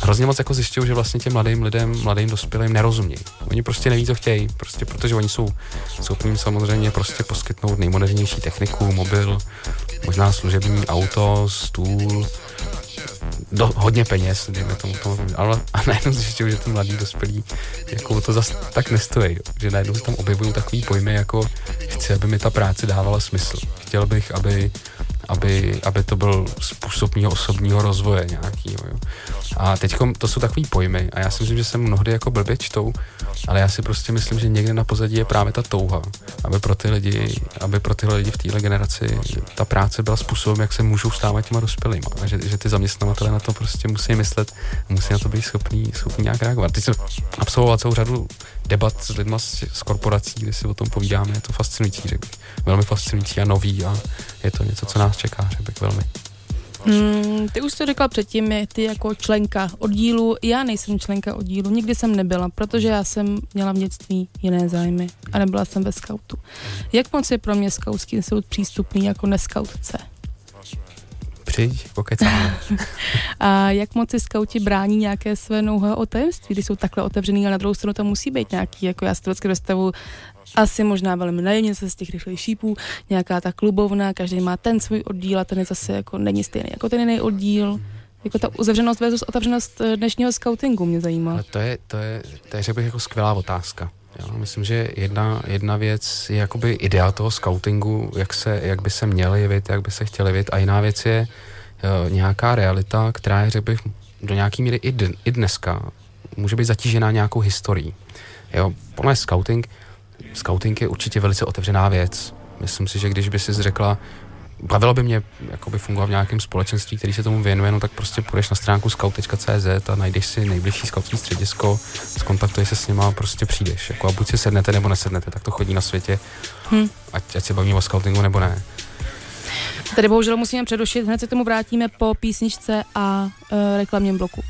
hrozně moc jako zjišťují, že vlastně těm mladým lidem, mladým dospělým nerozumějí. Oni prostě neví, co chtějí, prostě protože oni jsou schopní samozřejmě prostě poskytnout nejmodernější techniku, mobil, možná služební auto, stůl, do, hodně peněz, dejme tomu, tomu ale a najednou zjišťují, že ty mladí dospělí jako to zas tak nestojí, že najednou se tam objevují takový pojmy jako chci, aby mi ta práce dávala smysl. Chtěl bych, aby aby, aby to byl způsob mého osobního rozvoje nějakýho. Jo. A teď to jsou takový pojmy a já si myslím, že se mnohdy jako blbě čtou, ale já si prostě myslím, že někde na pozadí je právě ta touha, aby pro ty lidi, aby pro tyhle lidi v téhle generaci ta práce byla způsobem, jak se můžou stávat těma dospělými. A že, že ty zaměstnavatele na to prostě musí myslet, musí na to být schopný, schopný nějak reagovat. Teď jsem absolvoval celou řadu debat s lidmi z, z korporací, kde si o tom povídáme, je to fascinující, řekl. Velmi fascinující a nový a je to něco, co nás čeká, řekl bych velmi. Hmm, ty už to řekla předtím, je ty jako členka oddílu. Já nejsem členka oddílu, nikdy jsem nebyla, protože já jsem měla v dětství jiné zájmy a nebyla jsem ve skautu. Jak moc je pro mě skautský institut přístupný jako neskautce? Přijď, pokecáme. A jak moc si skauti brání nějaké své nouha o tajemství, když jsou takhle otevřený, ale na druhou stranu tam musí být nějaký, jako já si to vždycky dostavu, asi možná velmi naivně se z těch rychlých šípů, nějaká ta klubovna, každý má ten svůj oddíl a ten je zase jako není stejný jako ten jiný oddíl. Jako ta uzavřenost versus otevřenost eh, dnešního scoutingu mě zajímá. Ale to je, to je, to je řekl bych, jako skvělá otázka. Jo, myslím, že jedna, jedna věc je jakoby ideál toho scoutingu, jak, se, jak by se měl jevit, jak by se chtěl jevit a jiná věc je uh, nějaká realita, která je, řekl bych, do nějaký míry i, d- i dneska může být zatížená nějakou historií. Jo, podle scouting, scouting je určitě velice otevřená věc. Myslím si, že když by si řekla, bavilo by mě jakoby fungovat v nějakém společenství, který se tomu věnuje, no tak prostě půjdeš na stránku scout.cz a najdeš si nejbližší skautské středisko, skontaktuješ se s nima a prostě přijdeš. Jako a buď si sednete nebo nesednete, tak to chodí na světě, Hm. ať, ať se bavíme o scoutingu nebo ne. Tady bohužel musíme přerušit, hned se k tomu vrátíme po písničce a uh, reklamním bloku.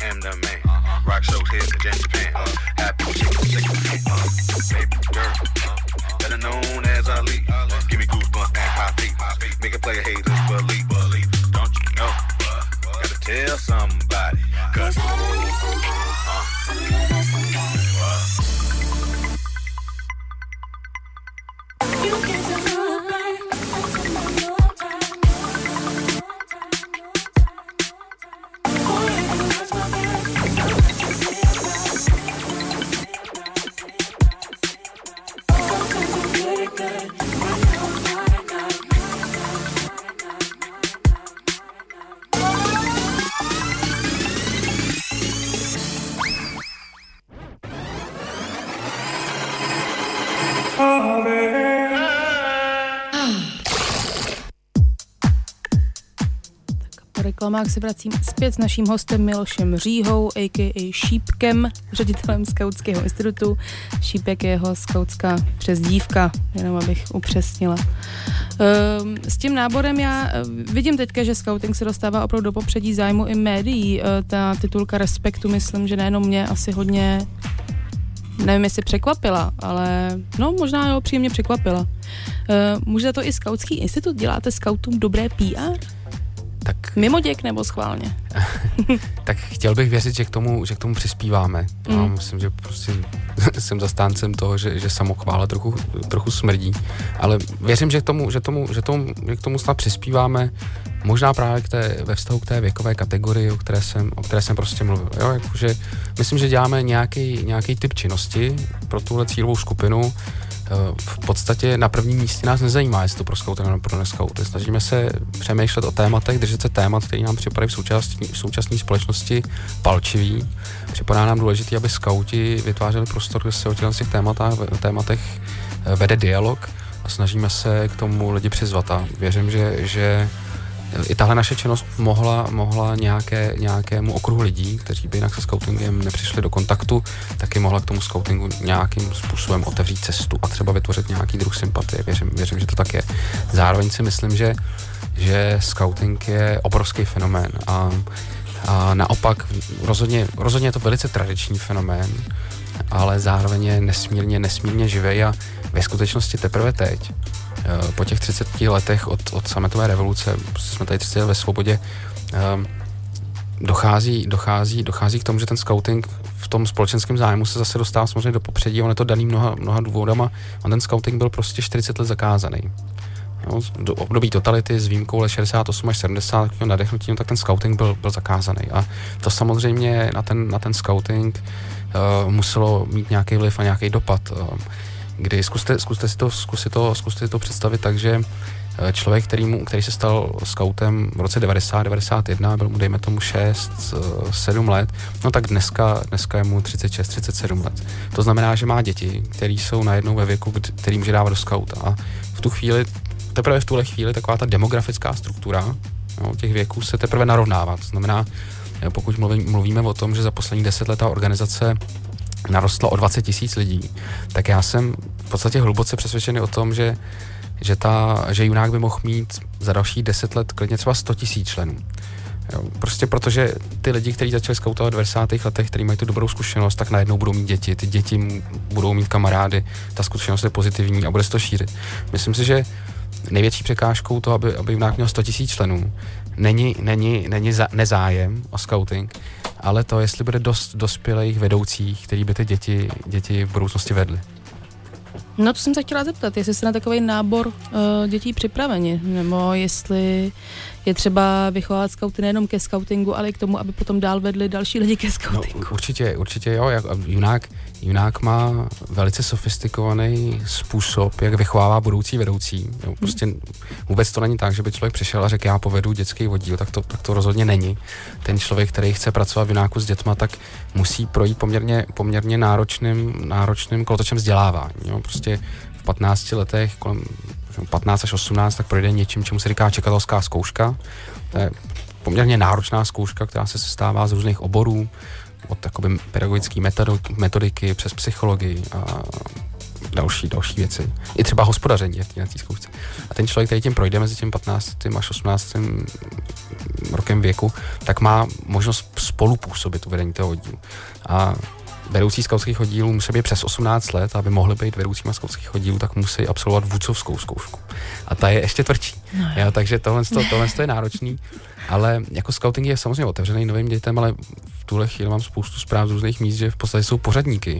Am the man? Uh-huh. Rock shows here in Japan. Uh, happy with you, shake your hand. Uh, baby girl, uh, better known as Ali. Give me goosebumps and high feet. Make a player haters believe. believe. Don't you know? Gotta tell somebody. Cause that. You can tell Klamák se vracím zpět s naším hostem Milošem Říhou, a.k.a. Šípkem, ředitelem Skautského institutu. Šípek je jeho skautská přezdívka, jenom abych upřesnila. Ehm, S tím náborem já eh, vidím teďka, že scouting se dostává opravdu do popředí zájmu i médií. Eh, Ta titulka Respektu, myslím, že nejenom mě asi hodně nevím, jestli překvapila, ale no možná jo, příjemně překvapila. Uh, může za to i Skautský institut? Děláte skautům dobré PR? Mimo děk nebo schválně? tak chtěl bych věřit, že k tomu, že k tomu přispíváme. Mm. Mm. myslím, že prostě jsem zastáncem toho, že, že samochvála trochu, trochu smrdí. Ale věřím, že k tomu, že tomu, že tomu, že k tomu snad přispíváme. Možná právě k té, ve vztahu k té věkové kategorii, o které jsem, o které jsem prostě mluvil. Jo, jakože myslím, že děláme nějaký, nějaký typ činnosti pro tuhle cílovou skupinu. Eh, V podstatě na prvním místě nás nezajímá, jestli to pro skauty nebo pro neskauty. Snažíme se přemýšlet o tématech, držet se témat, který nám připadají v současné, v současné společnosti palčivý. Připadá nám důležité, aby skauti vytvářeli prostor, kde se o těch tématách, tématech eh, vede dialog a snažíme se k tomu lidi přizvat. A věřím, že, že i tahle naše činnost mohla, mohla nějaké, nějakému okruhu lidí, kteří by jinak se scoutingem nepřišli do kontaktu, taky mohla k tomu scoutingu nějakým způsobem otevřít cestu a třeba vytvořit nějaký druh sympatie. Věřím, věřím že to tak je. Zároveň si myslím, že, že scouting je obrovský fenomén a, a naopak rozhodně, rozhodně je to velice tradiční fenomén, ale zároveň je nesmírně, nesmírně živý a ve skutečnosti teprve teď eh, po těch 30 letech od, od sametové revoluce, jsme tady 30 let ve svobodě, ehm, dochází, dochází, dochází k tomu, že ten scouting v tom společenském zájmu se zase dostává samozřejmě do popředí, on je to daný mnoha, mnoha důvodama, on ten scouting byl prostě 40 let zakázaný. Z- do období totality s výjimkou let 68 až 70 takového nadechnutí, no, tak ten scouting byl, byl zakázaný. A to samozřejmě na ten, na ten scouting uh, muselo mít nějaký vliv a nějaký dopad. Uh, kdy zkuste, zkuste, si to, zkuste, to, zkuste si to představit tak, že eh, člověk, který, mu, který se stal scoutem v roce 90, 91, byl mu dejme tomu 6, 7 let, no tak dneska, dneska je mu 36, 37 let. To znamená, že má děti, které jsou najednou ve věku, který může dávat do skauta. A v tu chvíli, teprve v tuhle chvíli, taková ta demografická struktura jo, těch věků se teprve narovnává. To znamená, eh, pokud mluvím, mluvíme o tom, že za poslední 10 let ta organizace narostla o 20 tisíc lidí, tak já jsem v podstatě hluboce přesvědčený o tom, že, že, ta, že Junák by mohl mít za další 10 let klidně třeba 100 tisíc členů. Jo, prostě protože ty lidi, kteří začali skautovat v 90. letech, kteří mají tu dobrou zkušenost, tak najednou budou mít děti, ty děti budou mít kamarády, ta zkušenost je pozitivní a bude se to šířit. Myslím si, že největší překážkou toho, aby, aby Junák měl 100 tisíc členů, není, není, není za, nezájem o scouting, ale to, jestli bude dost dospělých vedoucích, který by ty děti, děti v budoucnosti vedli. No to jsem se chtěla zeptat, jestli jste na takový nábor uh, dětí připraveni, nebo jestli je třeba vychovávat skauty nejenom ke skautingu, ale i k tomu, aby potom dál vedli další lidi ke No, skautingu. určitě, určitě jo. Jak, junák, junák má velice sofistikovaný způsob, jak vychovává budoucí vedoucí. Jo, prostě vůbec to není tak, že by člověk přišel a řekl, já povedu dětský oddíl, tak to, tak to rozhodně není. Ten člověk, který chce pracovat v junáku s dětma, tak musí projít poměrně, poměrně náročným, náročným kolotočem vzdělávání. Jo. Prostě v 15 letech, kolem 15 až 18, tak projde něčím, čemu se říká čekatelská zkouška. To je poměrně náročná zkouška, která se sestává z různých oborů, od jakoby pedagogické metodiky přes psychologii a další, další věci. I třeba hospodaření v té zkoušce. A ten člověk, který tím projde mezi tím 15. až 18. rokem věku, tak má možnost spolupůsobit u vedení toho oddílu. A vedoucí skautských oddílů musí být přes 18 let, aby mohli být vedoucíma skautských oddílů, tak musí absolvovat vůdcovskou zkoušku. A ta je ještě tvrdší. No, jo, takže tohle, to, tohle to je náročný. Ale jako scouting je samozřejmě otevřený novým dětem, ale v tuhle chvíli mám spoustu zpráv z různých míst, že v podstatě jsou pořadníky.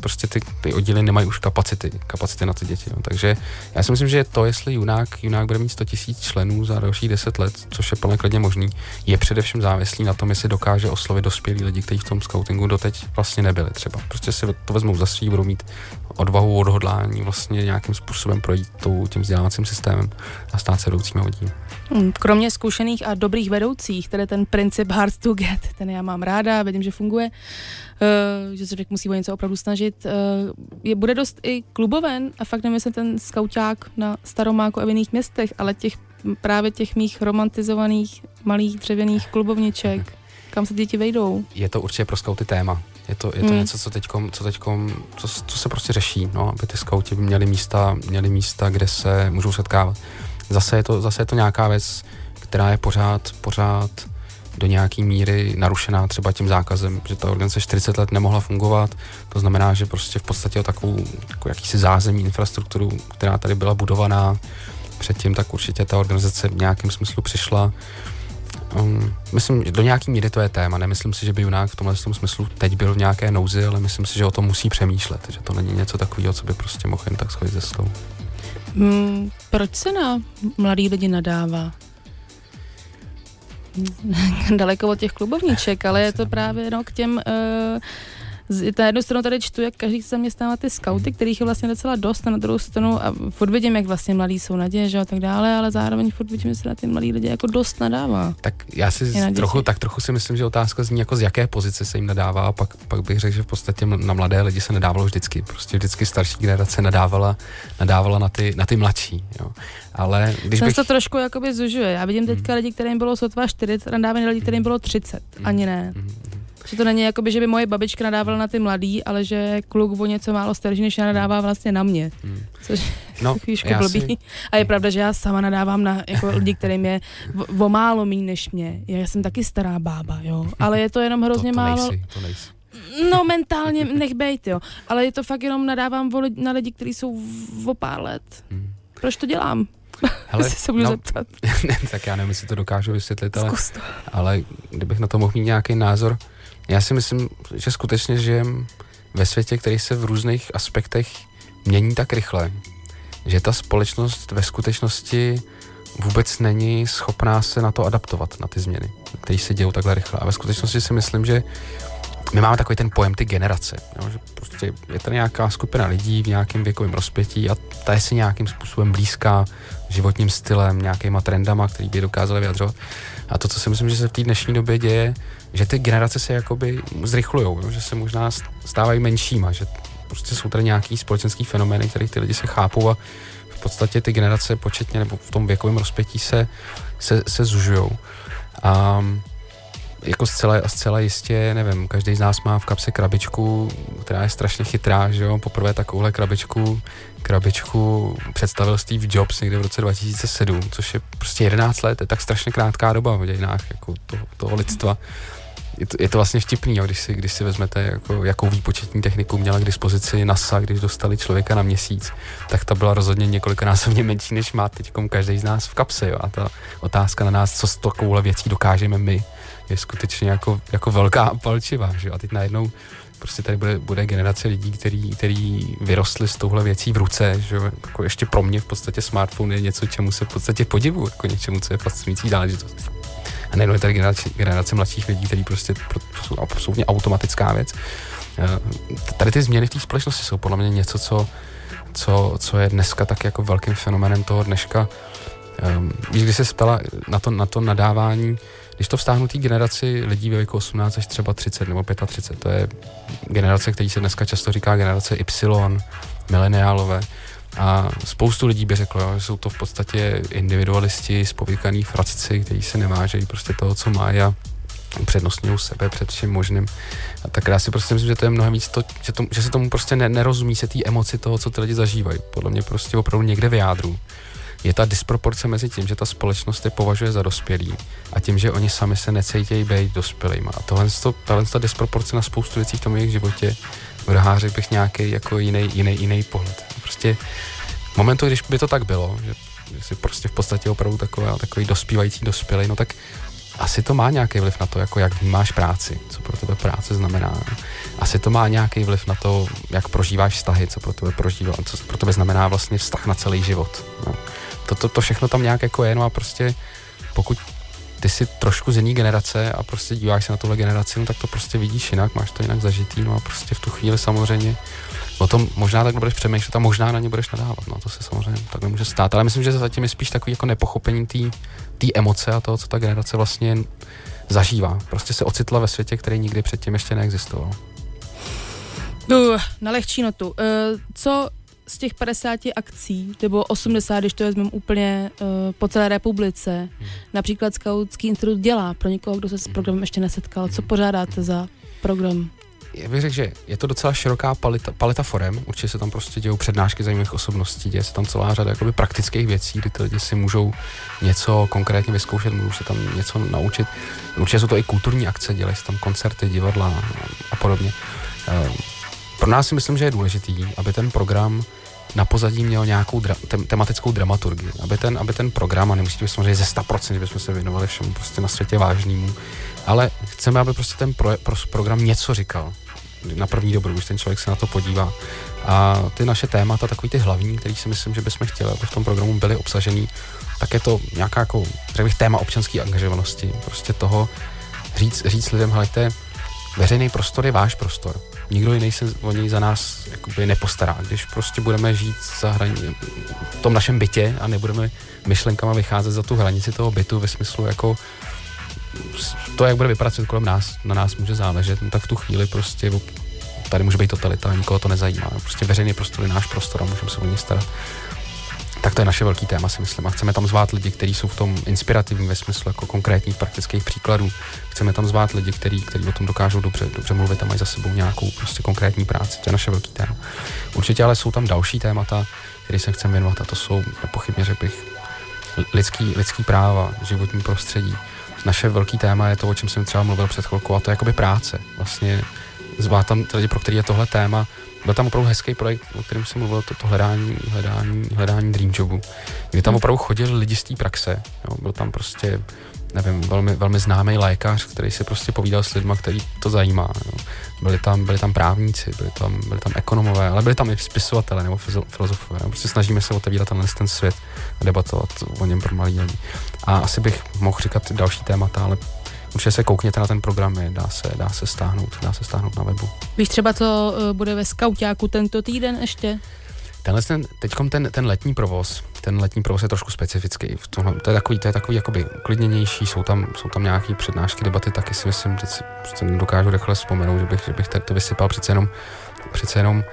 Prostě ty, ty oddíly nemají už kapacity, kapacity na ty děti. No. Takže já si myslím, že to, jestli junák, junák bude mít 100 000 členů za další 10 let, což je plně klidně možný, je především závislý na tom, jestli dokáže oslovit dospělí lidi, kteří v tom scoutingu doteď vlastně nebyli třeba. Prostě si to vezmou za svý, budou mít odvahu, odhodlání vlastně nějakým způsobem projít tou, tím vzdělávacím systémem a stát se oddílu. Hmm, Kromě zkušených a dobrých vedoucích, tedy ten princip hard to get, ten já mám ráda, vidím, že funguje, uh, že se člověk musí o něco opravdu snažit. Uh, je, bude dost i kluboven a fakt nemyslím ten skauťák na Staromáku a v jiných městech, ale těch právě těch mých romantizovaných malých dřevěných klubovniček, kam se děti vejdou. Je to určitě pro skauty téma. Je to, je to Hmm. něco, co teďkom, co teďkom, co, co se prostě řeší, no, aby ty skauti měli místa, měli místa, kde se můžou setkávat. Zase je to, zase je to nějaká věc, která je pořád, pořád do nějaký míry narušená třeba tím zákazem, že ta organizace 40 let nemohla fungovat, to znamená, že prostě v podstatě o takovou, takovou jakýsi zázemí infrastrukturu, která tady byla budovaná předtím, tak určitě ta organizace v nějakém smyslu přišla. Um, myslím, že do nějaký míry to je téma. Nemyslím si, že by Junák v tomhle tom smyslu teď byl v nějaké nouzi, ale myslím si, že o tom musí přemýšlet, že to není něco takového, co by prostě mohl jen tak schodit ze stolu. Hmm, proč se na mladý lidi nadává? Daleko od těch klubovníček, ale je to právě no, k těm... Uh, z, na jednu stranu tady čtu, jak každý se zaměstnává ty skauty, kterých je vlastně docela dost, a na druhou stranu a furt vidím, jak vlastně mladí jsou naděje, že a tak dále, ale zároveň furt vidím, že se na ty mladí lidi jako dost nadává. Tak já si trochu, tak trochu si myslím, že otázka zní, jako z jaké pozice se jim nadává, a pak, pak bych řekl, že v podstatě na mladé lidi se nadávalo vždycky. Prostě vždycky starší generace nadávala, nadávala na ty, na ty mladší. Jo. Ale když bych... to trošku jakoby zužuje. Já vidím teďka lidi, kterým bylo sotva 40 a nadávají na lidi, kterým bylo 30. Ani ne. Mhm, Že to není jakoby, že by moje babička nadávala na ty mladý, ale že kluk o něco málo starší než já nadává vlastně na mě. Mhm. Což je No, já blbý. si- A je pravda, že já sama nadávám na jako lidi, kterým je o, málo méně než mě. Já jsem taky stará bába, jo. Ale je to jenom hrozně to, to málo. Nejsi, to nejsi. No mentálně nech bejt, jo. Ale je to fakt jenom nadávám na lidi, kteří jsou v- o pár let. Hmm. Proč to dělám? Hele, se můžu no, zeptat. ne, tak já nevím, jestli to dokážu vysvětlit, ale, Zkus to. ale kdybych na to mohl mít nějaký názor, já si myslím, že skutečně žijem ve světě, který se v různých aspektech mění tak rychle, že ta společnost ve skutečnosti vůbec není schopná se na to adaptovat, na ty změny, které se dějou takhle rychle. A ve skutečnosti si myslím, že my máme takový ten pojem ty generace, jo, že prostě je to nějaká skupina lidí v nějakém věkovém rozpětí a ta je si nějakým způsobem blízká životním stylem, nějakýma trendama, který by dokázali vyjadřovat. A to, co si myslím, že se v té dnešní době děje, že ty generace se jakoby zrychlujou, jo, že se možná stávají menšíma, že prostě jsou tady nějaký společenský fenomény, které ty lidi se chápou a v podstatě ty generace početně nebo v tom věkovém rozpětí se, se, se zužujou. A jako zcela, zcela jistě, nevím, každý z nás má v kapse krabičku, která je strašně chytrá, že jo, poprvé takovouhle krabičku, krabičku představil Steve Jobs někde v roce 2007, což je prostě 11 let, je tak strašně krátká doba v dějinách jako toho, toho lidstva. Je to, je to vlastně vtipný, jo, když si, když si vezmete, jako, jakou výpočetní techniku měla k dispozici NASA, když dostali člověka na měsíc, tak ta byla rozhodně několikanásobně menší, než má teď každý z nás v kapse. Jo. A ta otázka na nás, co s takovouhle věcí dokážeme my, je skutečně jako, jako velká palčivá. Že? jo. A teď najednou prostě tady bude, bude generace lidí, který, který vyrostli s touhle věcí v ruce, že jako ještě pro mě v podstatě smartphone je něco, čemu se v podstatě podivu, jako něčemu, co je fascinující záležitost. A nejenom je tady generace, generace mladších lidí, který prostě pro, jsou absolutně automatická věc. Eh, Tady ty změny v té společnosti jsou podle mě něco, co, co, co je dneska tak jako velkým fenomenem toho dneška. Víš, když se ptala na to, na to nadávání, když to vztáhnu té generaci lidí ve věku 18 až třeba 30 nebo 35, to je generace, který se dneska často říká generace Y, mileniálové. A spoustu lidí by řeklo, že jsou to v podstatě individualisti, spovykaný fracci, kteří se nevážejí prostě toho, co mají a přednostňují sebe před vším možným. A tak já si prostě myslím, že to je mnohem víc to, že, to, že se tomu prostě ne, nerozumí se té emoci toho, co ty lidi zažívají. Podle mě prostě opravdu někde v jádru je ta disproporce mezi tím, že ta společnost je považuje za dospělý a tím, že oni sami se necítějí být dospělýma. A tohle, to, tahle ta disproporce na spoustu věcí v tom jejich životě vrhá, řekl bych, nějaký jako jiný, jiný, jiný pohled. Prostě v momentu, když by to tak bylo, že, že jsi prostě v podstatě opravdu takový, takový dospívající dospělý, no tak asi to má nějaký vliv na to, jako jak vnímáš práci, co pro tebe práce znamená. Asi to má nějaký vliv na to, jak prožíváš vztahy, co pro tebe prožívá, co pro tebe znamená vlastně vztah na celý život. No. To, to, to všechno tam nějak jako je, no a prostě pokud ty jsi trošku z jiný generace a prostě díváš se na tuhle generaci, no tak to prostě vidíš jinak, máš to jinak zažitý, no a prostě v tu chvíli samozřejmě o tom možná tak budeš přemýšlet a možná na ně budeš nadávat, no to se samozřejmě takhle může stát, ale myslím, že zatím je spíš takový jako nepochopení té emoce a toho, co ta generace vlastně zažívá. Prostě se ocitla ve světě, který nikdy předtím ještě neexistoval. Uh, na lehčí notu. Uh, co z těch 50 akcí, nebo 80, když to vezmeme úplně uh, po celé republice, například Skautský institut dělá pro někoho, kdo se s programem ještě nesetkal? Co pořádáte za program? Já bych řekl, že je to docela široká paleta, paleta forem. Určitě se tam prostě dějou přednášky zajímavých osobností, děje se tam celá řada jakoby, praktických věcí, kdy ty lidi si můžou něco konkrétně vyzkoušet, můžou se tam něco naučit. Určitě jsou to i kulturní akce, dělají se tam koncerty, divadla a podobně. Ehm, Pro nás si myslím, že je důležitý, aby ten program na pozadí měl nějakou dra- tem- tematickou dramaturgii, aby ten, aby ten program, a nemusí to být samozřejmě ze 100%, že bychom se věnovali všemu prostě na světě vážnému, ale chceme, aby prostě ten pro, pro, program něco říkal. Na první dobrou, když ten člověk se na to podívá. A ty naše témata, takový ty hlavní, který si myslím, že bychom chtěli, aby v tom programu byly obsažený, tak je to nějaká jako, řekl bych, téma občanské angažovanosti. Prostě toho říct, říct lidem, hleďte, veřejný prostor je váš prostor. Nikdo jiný se o něj za nás jakoby nepostará. Když prostě budeme žít za hraní, v tom našem bytě a nebudeme myšlenkama vycházet za tu hranici toho bytu ve smyslu jako to, jak bude vypadat svět kolem nás, na nás může záležet, no tak v tu chvíli prostě tady může být totalita, nikoho to nezajímá. Prostě veřejný prostor je náš prostor a můžeme se o něj starat. Tak to je naše velký téma, si myslím. A chceme tam zvát lidi, kteří jsou v tom inspirativní ve smyslu jako konkrétních praktických příkladů. Chceme tam zvát lidi, kteří, kteří o tom dokážou dobře, dobře mluvit a mají za sebou nějakou prostě konkrétní práci. To je naše velký téma. Určitě ale jsou tam další témata, které se chceme věnovat a to jsou nepochybně, řekl bych, lidský, lidský práva, životní prostředí. Naše velký téma je to, o čem jsem třeba mluvil před chvilkou, a to je jakoby práce. Vlastně zvát tam lidi, pro který je tohle téma. Byl tam opravdu hezký projekt, o kterém jsem mluvil, to, to hledání, hledání, hledání Dream Jobu, kdy tam opravdu chodili lidi z té praxe. Jo. Byl tam prostě, nevím, velmi, velmi známý lékař, který si prostě povídal s lidmi, který to zajímá. Jo. Byli tam, byli tam právníci, byli tam, byli tam ekonomové, ale byli tam i spisovatelé nebo filozofové. Jo. Prostě snažíme se otevírat tenhle ten svět a debatovat o něm pro malý lidi. A asi bych mohl říkat další témata, ale určitě se koukněte na ten program, je, dá se, dá se stáhnout, dá se stáhnout na webu. Víš třeba, co eh, bude ve Skauťáku tento týden ještě? Tenhle ten, teďkom ten, ten letní provoz, ten letní provoz je trošku specifický. V tomhle, to je takový, to je takový jakoby uklidněnější, jsou tam, jsou tam nějaké přednášky, debaty, taky si myslím, že si prostě nedokážu rychle vzpomenout, že bych, že bych to vysypal přece jenom, přece jenom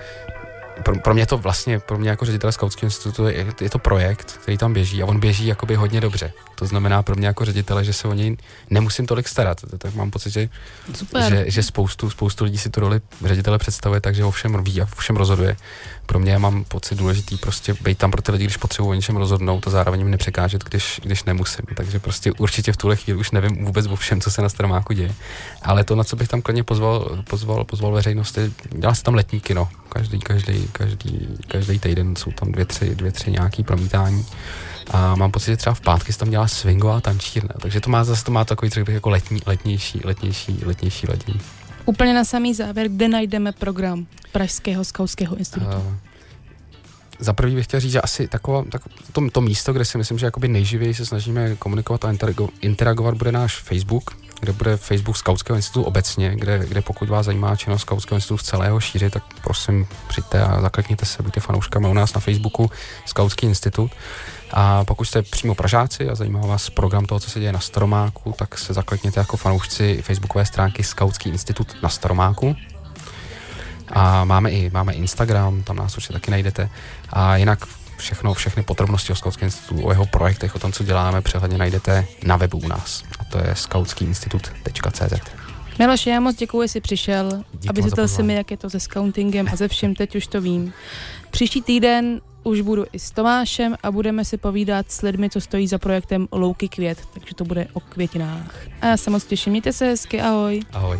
pro, pro mě to vlastně, pro mě jako ředitel Skautského institutu je, je to projekt, který tam běží a on běží jakoby hodně dobře. To znamená pro mě jako ředitele, že se o něj nemusím tolik starat. Tak mám pocit, že, Super. že, že spoustu, spoustu lidí si tu roli ředitele představuje, takže o všem ví a všem rozhoduje. Pro mě mám pocit důležitý prostě být tam pro ty lidi, když potřebuji o něčem rozhodnout a zároveň jim nepřekážet, když, když nemusím. Takže prostě určitě v tuhle chvíli už nevím vůbec o všem, co se na Staromáku děje. Ale to, na co bych tam klidně pozval, pozval, pozval veřejnost, je, dělá se tam letní kino. Každý, každý, každý, každý týden jsou tam dvě, tři, dvě, tři nějaký promítání. A mám pocit, že třeba v pátky se tam dělá swingová tančírna. Takže to má zase to má takový, řekl bych, jako letní, letnější, letnější, letnější ledění. Úplně na samý závěr, kde najdeme program Pražského skautského institutu? Uh, za prvý bych chtěl říct, že asi taková, tak to, to místo, kde si myslím, že jakoby nejživěji se snažíme komunikovat a interago, interagovat, bude náš Facebook, kde bude Facebook Skautského institutu obecně, kde, kde pokud vás zajímá činnost Skautského institutu v celého šíři, tak prosím přijďte a zaklikněte se, buďte fanouškami u nás na Facebooku Skautský institut. A pokud jste přímo Pražáci a zajímá vás program toho, co se děje na Staromáku, tak se zaklikněte jako fanoušci facebookové stránky Skautský institut na Staromáku. A máme i máme Instagram, tam nás určitě taky najdete. A jinak všechno, všechny podrobnosti o Skautském institutu, o jeho projektech, o tom, co děláme, přehledně najdete na webu u nás. A to je skautskýinstitut.cz. Miloš, já moc děkuji, že jsi přišel Díky a moc za vysvětlil si mi, jak je to se scoutingem a ze vším, teď už to vím. Příští týden už budu i s Tomášem a budeme si povídat s lidmi, co stojí za projektem Louky květ, takže to bude o květinách. A já se moc těším, mějte se hezky, ahoj. Ahoj.